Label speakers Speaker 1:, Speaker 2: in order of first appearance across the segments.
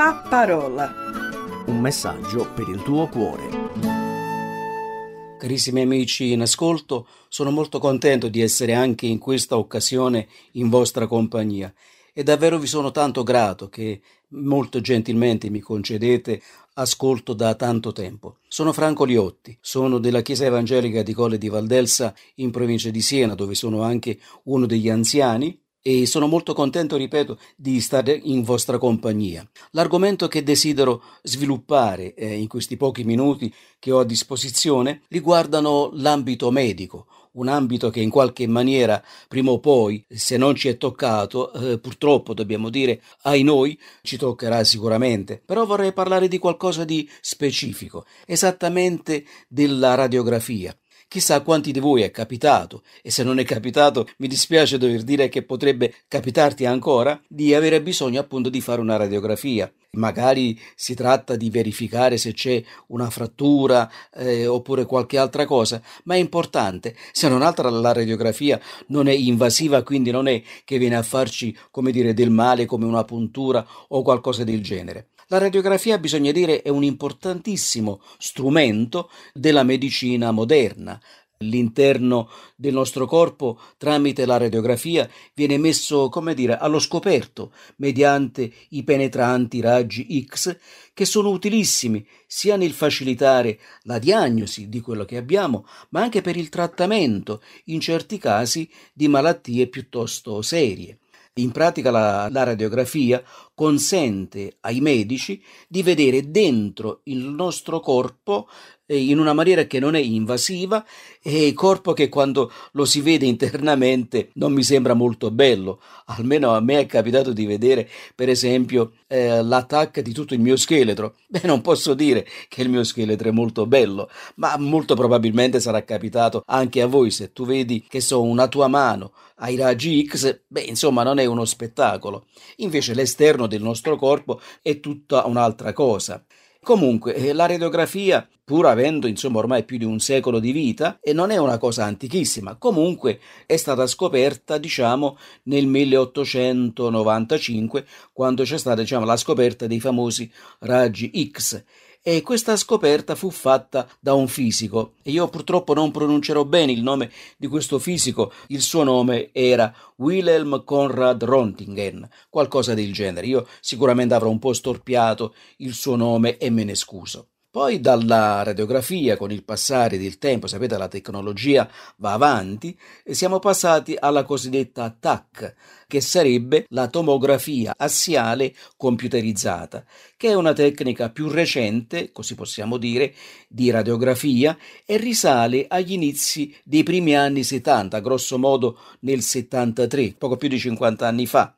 Speaker 1: La parola.
Speaker 2: Un messaggio per il tuo cuore.
Speaker 3: Carissimi amici in ascolto, sono molto contento di essere anche in questa occasione in vostra compagnia e davvero vi sono tanto grato che molto gentilmente mi concedete ascolto da tanto tempo. Sono Franco Liotti, sono della Chiesa Evangelica di Colle di Valdelsa in provincia di Siena, dove sono anche uno degli anziani e sono molto contento, ripeto, di stare in vostra compagnia. L'argomento che desidero sviluppare eh, in questi pochi minuti che ho a disposizione riguardano l'ambito medico, un ambito che in qualche maniera prima o poi, se non ci è toccato, eh, purtroppo dobbiamo dire ai noi, ci toccherà sicuramente. Però vorrei parlare di qualcosa di specifico, esattamente della radiografia. Chissà a quanti di voi è capitato, e se non è capitato mi dispiace dover dire che potrebbe capitarti ancora, di avere bisogno appunto di fare una radiografia. Magari si tratta di verificare se c'è una frattura eh, oppure qualche altra cosa, ma è importante. Se non altro la radiografia non è invasiva, quindi non è che viene a farci, come dire, del male come una puntura o qualcosa del genere. La radiografia, bisogna dire, è un importantissimo strumento della medicina moderna. L'interno del nostro corpo, tramite la radiografia, viene messo, come dire, allo scoperto mediante i penetranti raggi X, che sono utilissimi sia nel facilitare la diagnosi di quello che abbiamo, ma anche per il trattamento, in certi casi, di malattie piuttosto serie. In pratica la, la, radiografia consente ai medici di vedere dentro il nostro corpo in una maniera che non è invasiva e il corpo che quando lo si vede internamente non mi sembra molto bello. Almeno a me è capitato di vedere, per esempio, eh, l'attacco di tutto il mio scheletro. Beh, non posso dire che il mio scheletro è molto bello, ma molto probabilmente sarà capitato anche a voi se tu vedi che so una tua mano ai raggi X, beh, insomma, non è uno spettacolo. Invece l'esterno del nostro corpo è tutta un'altra cosa. Comunque, eh, la radiografia, pur avendo insomma ormai più di un secolo di vita, e non è una cosa antichissima, comunque è stata scoperta, diciamo, nel 1895, quando c'è stata, diciamo, la scoperta dei famosi raggi X e questa scoperta fu fatta da un fisico. Io purtroppo non pronuncerò bene il nome di questo fisico, il suo nome era Wilhelm Conrad Rontingen, qualcosa del genere. Io sicuramente avrò un po' storpiato il suo nome e me ne scuso. Poi dalla radiografia, con il passare del tempo, sapete la tecnologia va avanti, siamo passati alla cosiddetta TAC, che sarebbe la tomografia assiale computerizzata, che è una tecnica più recente, così possiamo dire, di radiografia e risale agli inizi dei primi anni 70, grosso modo nel 73, poco più di 50 anni fa.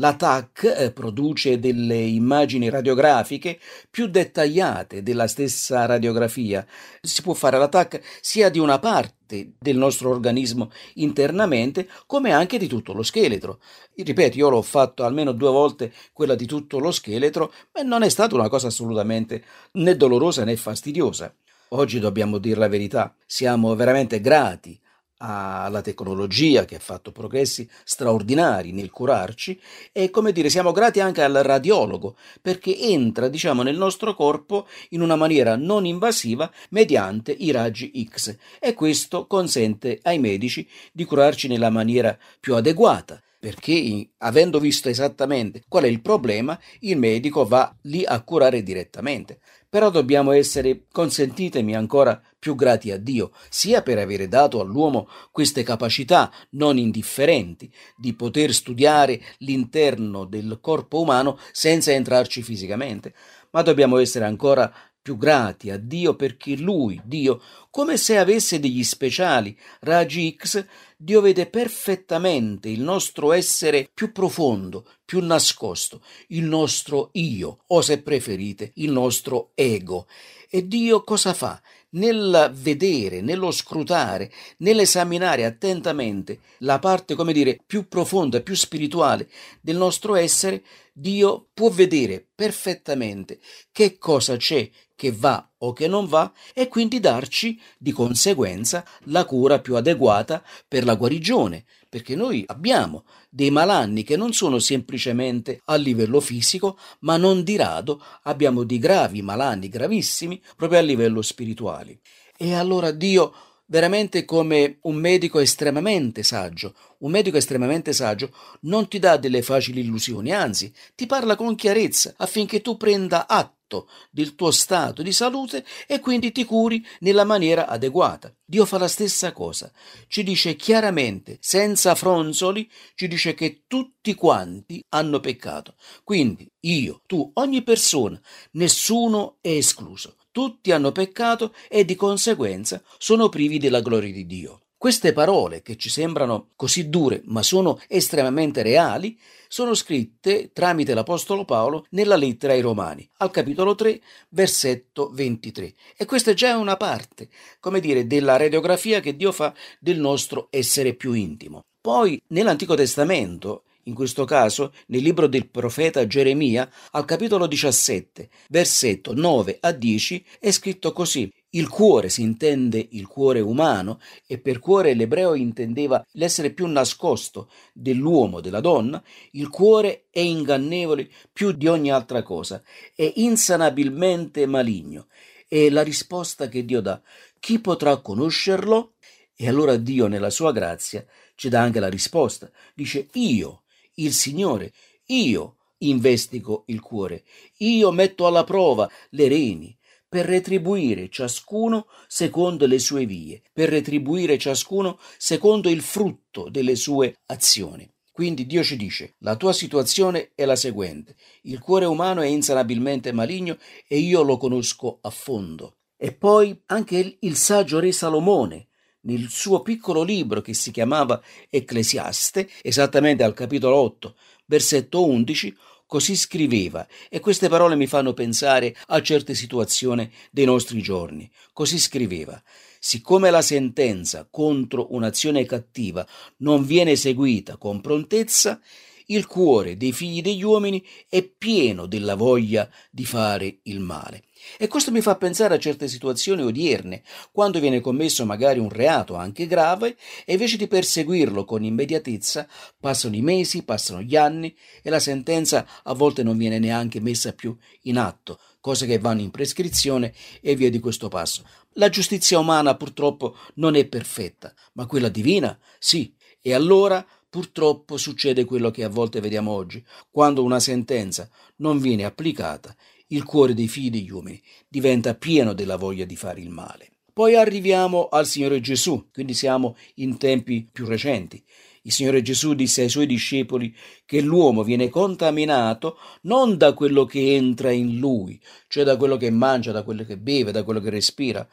Speaker 3: La TAC eh, produce delle immagini radiografiche più dettagliate della stessa radiografia. Si può fare la TAC sia di una parte del nostro organismo internamente come anche di tutto lo scheletro. Ripeto, io l'ho fatto almeno due volte quella di tutto lo scheletro, ma non è stata una cosa assolutamente né dolorosa né fastidiosa. Oggi dobbiamo dire la verità, siamo veramente grati alla tecnologia che ha fatto progressi straordinari nel curarci e come dire siamo grati anche al radiologo perché entra diciamo nel nostro corpo in una maniera non invasiva mediante i raggi X e questo consente ai medici di curarci nella maniera più adeguata perché avendo visto esattamente qual è il problema, il medico va lì a curare direttamente. Però dobbiamo essere, consentitemi ancora, più grati a Dio, sia per avere dato all'uomo queste capacità non indifferenti di poter studiare l'interno del corpo umano senza entrarci fisicamente, ma dobbiamo essere ancora più grati a Dio perché Lui, Dio, come se avesse degli speciali raggi X, Dio vede perfettamente il nostro essere più profondo, più nascosto, il nostro io, o se preferite, il nostro ego. E Dio cosa fa? Nel vedere, nello scrutare, nell'esaminare attentamente la parte, come dire, più profonda, più spirituale del nostro essere, Dio può vedere perfettamente che cosa c'è che va o che non va e quindi darci di conseguenza la cura più adeguata per la guarigione, perché noi abbiamo dei malanni che non sono semplicemente a livello fisico, ma non di rado abbiamo dei gravi malanni gravissimi proprio a livello spirituale. E allora Dio veramente come un medico estremamente saggio. Un medico estremamente saggio non ti dà delle facili illusioni, anzi ti parla con chiarezza affinché tu prenda atto del tuo stato di salute e quindi ti curi nella maniera adeguata. Dio fa la stessa cosa, ci dice chiaramente, senza fronzoli, ci dice che tutti quanti hanno peccato. Quindi io, tu, ogni persona, nessuno è escluso tutti hanno peccato e di conseguenza sono privi della gloria di Dio. Queste parole, che ci sembrano così dure, ma sono estremamente reali, sono scritte tramite l'Apostolo Paolo nella lettera ai Romani, al capitolo 3, versetto 23. E questa è già una parte, come dire, della radiografia che Dio fa del nostro essere più intimo. Poi, nell'Antico Testamento, in questo caso nel libro del profeta Geremia, al capitolo 17, versetto 9 a 10, è scritto così. Il cuore si intende il cuore umano e per cuore l'ebreo intendeva l'essere più nascosto dell'uomo, della donna. Il cuore è ingannevole più di ogni altra cosa, è insanabilmente maligno. E la risposta che Dio dà, chi potrà conoscerlo? E allora Dio nella sua grazia ci dà anche la risposta. Dice io il Signore. Io investigo il cuore, io metto alla prova le reni per retribuire ciascuno secondo le sue vie, per retribuire ciascuno secondo il frutto delle sue azioni. Quindi Dio ci dice, la tua situazione è la seguente, il cuore umano è insanabilmente maligno e io lo conosco a fondo. E poi anche il, il saggio re Salomone nel suo piccolo libro che si chiamava Ecclesiaste, esattamente al capitolo 8, versetto 11, così scriveva, e queste parole mi fanno pensare a certe situazioni dei nostri giorni. Così scriveva: Siccome la sentenza contro un'azione cattiva non viene eseguita con prontezza, il cuore dei figli degli uomini è pieno della voglia di fare il male. E questo mi fa pensare a certe situazioni odierne, quando viene commesso magari un reato anche grave, e invece di perseguirlo con immediatezza, passano i mesi, passano gli anni e la sentenza a volte non viene neanche messa più in atto, cose che vanno in prescrizione e via di questo passo. La giustizia umana purtroppo non è perfetta, ma quella divina sì. E allora purtroppo succede quello che a volte vediamo oggi, quando una sentenza non viene applicata il cuore dei figli degli uomini diventa pieno della voglia di fare il male. Poi arriviamo al Signore Gesù, quindi siamo in tempi più recenti. Il Signore Gesù disse ai suoi discepoli che l'uomo viene contaminato non da quello che entra in lui, cioè da quello che mangia, da quello che beve, da quello che respira,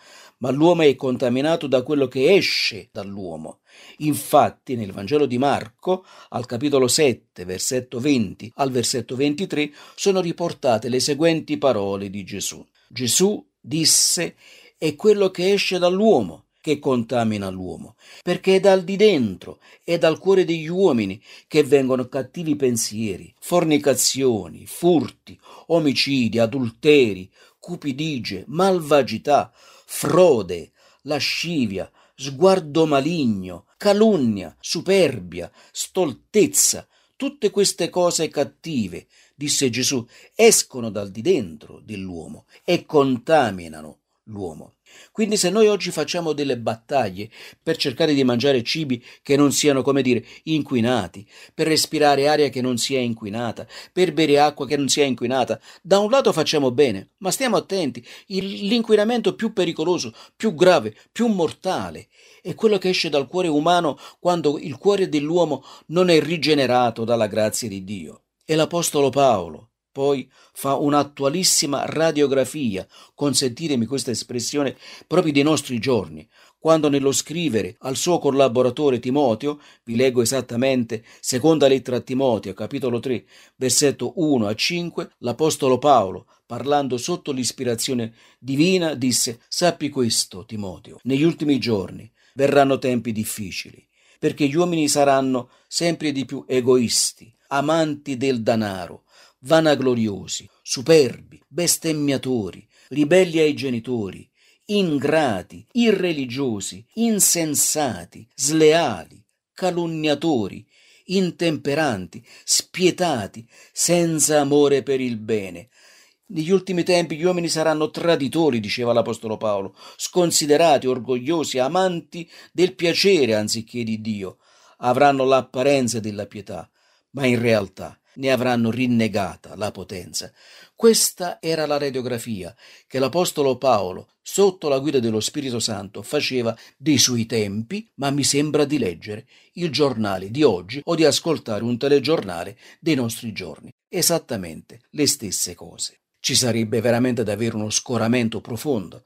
Speaker 3: ma l'uomo è contaminato da quello che esce dall'uomo. Infatti, nel Vangelo di Marco, al capitolo 7, versetto 20 al versetto 23, sono riportate le seguenti parole di Gesù. Gesù disse: È quello che esce dall'uomo che contamina l'uomo, perché è dal di dentro, è dal cuore degli uomini che vengono cattivi pensieri, fornicazioni, furti, omicidi, adulteri, cupidigie, malvagità, frode, lascivia, sguardo maligno, calunnia, superbia, stoltezza, tutte queste cose cattive, disse Gesù, escono dal di dentro dell'uomo e contaminano l'uomo. Quindi se noi oggi facciamo delle battaglie per cercare di mangiare cibi che non siano, come dire, inquinati, per respirare aria che non sia inquinata, per bere acqua che non sia inquinata, da un lato facciamo bene, ma stiamo attenti, l'inquinamento più pericoloso, più grave, più mortale è quello che esce dal cuore umano quando il cuore dell'uomo non è rigenerato dalla grazia di Dio. E l'Apostolo Paolo, poi fa un'attualissima radiografia, consentitemi questa espressione, proprio dei nostri giorni, quando nello scrivere al suo collaboratore Timoteo, vi leggo esattamente seconda lettera a Timoteo, capitolo 3, versetto 1 a 5, l'Apostolo Paolo, parlando sotto l'ispirazione divina, disse, sappi questo, Timoteo, negli ultimi giorni verranno tempi difficili, perché gli uomini saranno sempre di più egoisti, amanti del danaro, vanagloriosi, superbi, bestemmiatori, ribelli ai genitori, ingrati, irreligiosi, insensati, sleali, calunniatori, intemperanti, spietati, senza amore per il bene. Negli ultimi tempi gli uomini saranno traditori, diceva l'Apostolo Paolo, sconsiderati, orgogliosi, amanti del piacere anziché di Dio. Avranno l'apparenza della pietà, ma in realtà ne avranno rinnegata la potenza. Questa era la radiografia che l'Apostolo Paolo, sotto la guida dello Spirito Santo, faceva dei suoi tempi, ma mi sembra di leggere il giornale di oggi o di ascoltare un telegiornale dei nostri giorni. Esattamente le stesse cose. Ci sarebbe veramente da avere uno scoramento profondo,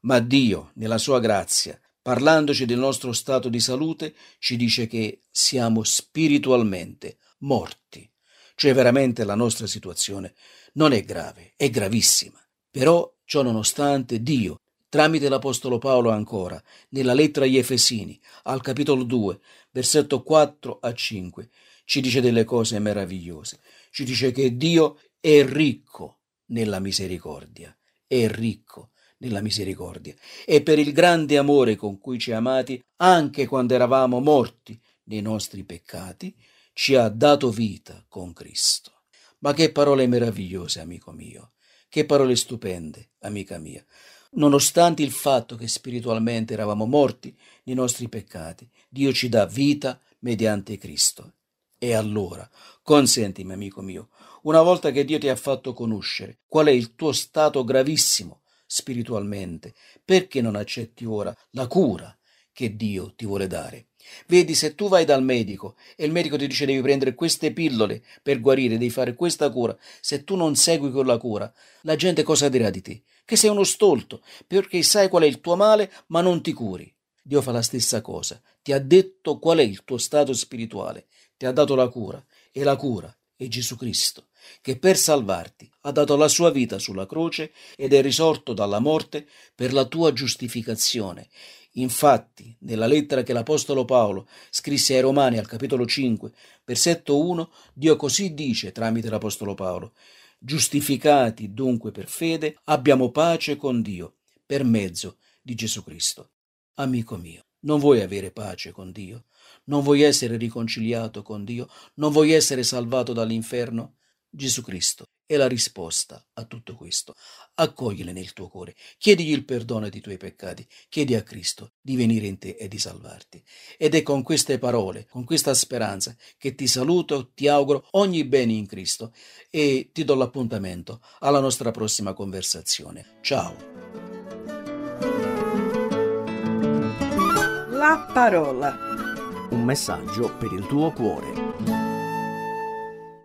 Speaker 3: ma Dio, nella sua grazia, parlandoci del nostro stato di salute, ci dice che siamo spiritualmente morti. Cioè veramente la nostra situazione non è grave, è gravissima. Però, ciò nonostante, Dio, tramite l'Apostolo Paolo ancora, nella lettera agli Efesini, al capitolo 2, versetto 4 a 5, ci dice delle cose meravigliose. Ci dice che Dio è ricco nella misericordia, è ricco nella misericordia e per il grande amore con cui ci ha amati, anche quando eravamo morti nei nostri peccati, ci ha dato vita con Cristo. Ma che parole meravigliose, amico mio, che parole stupende, amica mia. Nonostante il fatto che spiritualmente eravamo morti nei nostri peccati, Dio ci dà vita mediante Cristo. E allora, consentimi, amico mio, una volta che Dio ti ha fatto conoscere qual è il tuo stato gravissimo spiritualmente, perché non accetti ora la cura che Dio ti vuole dare? Vedi, se tu vai dal medico e il medico ti dice devi prendere queste pillole per guarire, devi fare questa cura, se tu non segui quella cura, la gente cosa dirà di te? Che sei uno stolto, perché sai qual è il tuo male, ma non ti curi. Dio fa la stessa cosa, ti ha detto qual è il tuo stato spirituale, ti ha dato la cura, e la cura è Gesù Cristo, che per salvarti ha dato la sua vita sulla croce ed è risorto dalla morte per la tua giustificazione Infatti, nella lettera che l'Apostolo Paolo scrisse ai Romani al capitolo 5, versetto 1, Dio così dice tramite l'Apostolo Paolo, giustificati dunque per fede, abbiamo pace con Dio per mezzo di Gesù Cristo. Amico mio, non vuoi avere pace con Dio? Non vuoi essere riconciliato con Dio? Non vuoi essere salvato dall'inferno? Gesù Cristo è la risposta a tutto questo. Accoglile nel tuo cuore, chiedigli il perdono dei tuoi peccati, chiedi a Cristo di venire in te e di salvarti. Ed è con queste parole, con questa speranza, che ti saluto, ti auguro ogni bene in Cristo e ti do l'appuntamento alla nostra prossima conversazione. Ciao.
Speaker 2: La parola. Un messaggio per il tuo cuore.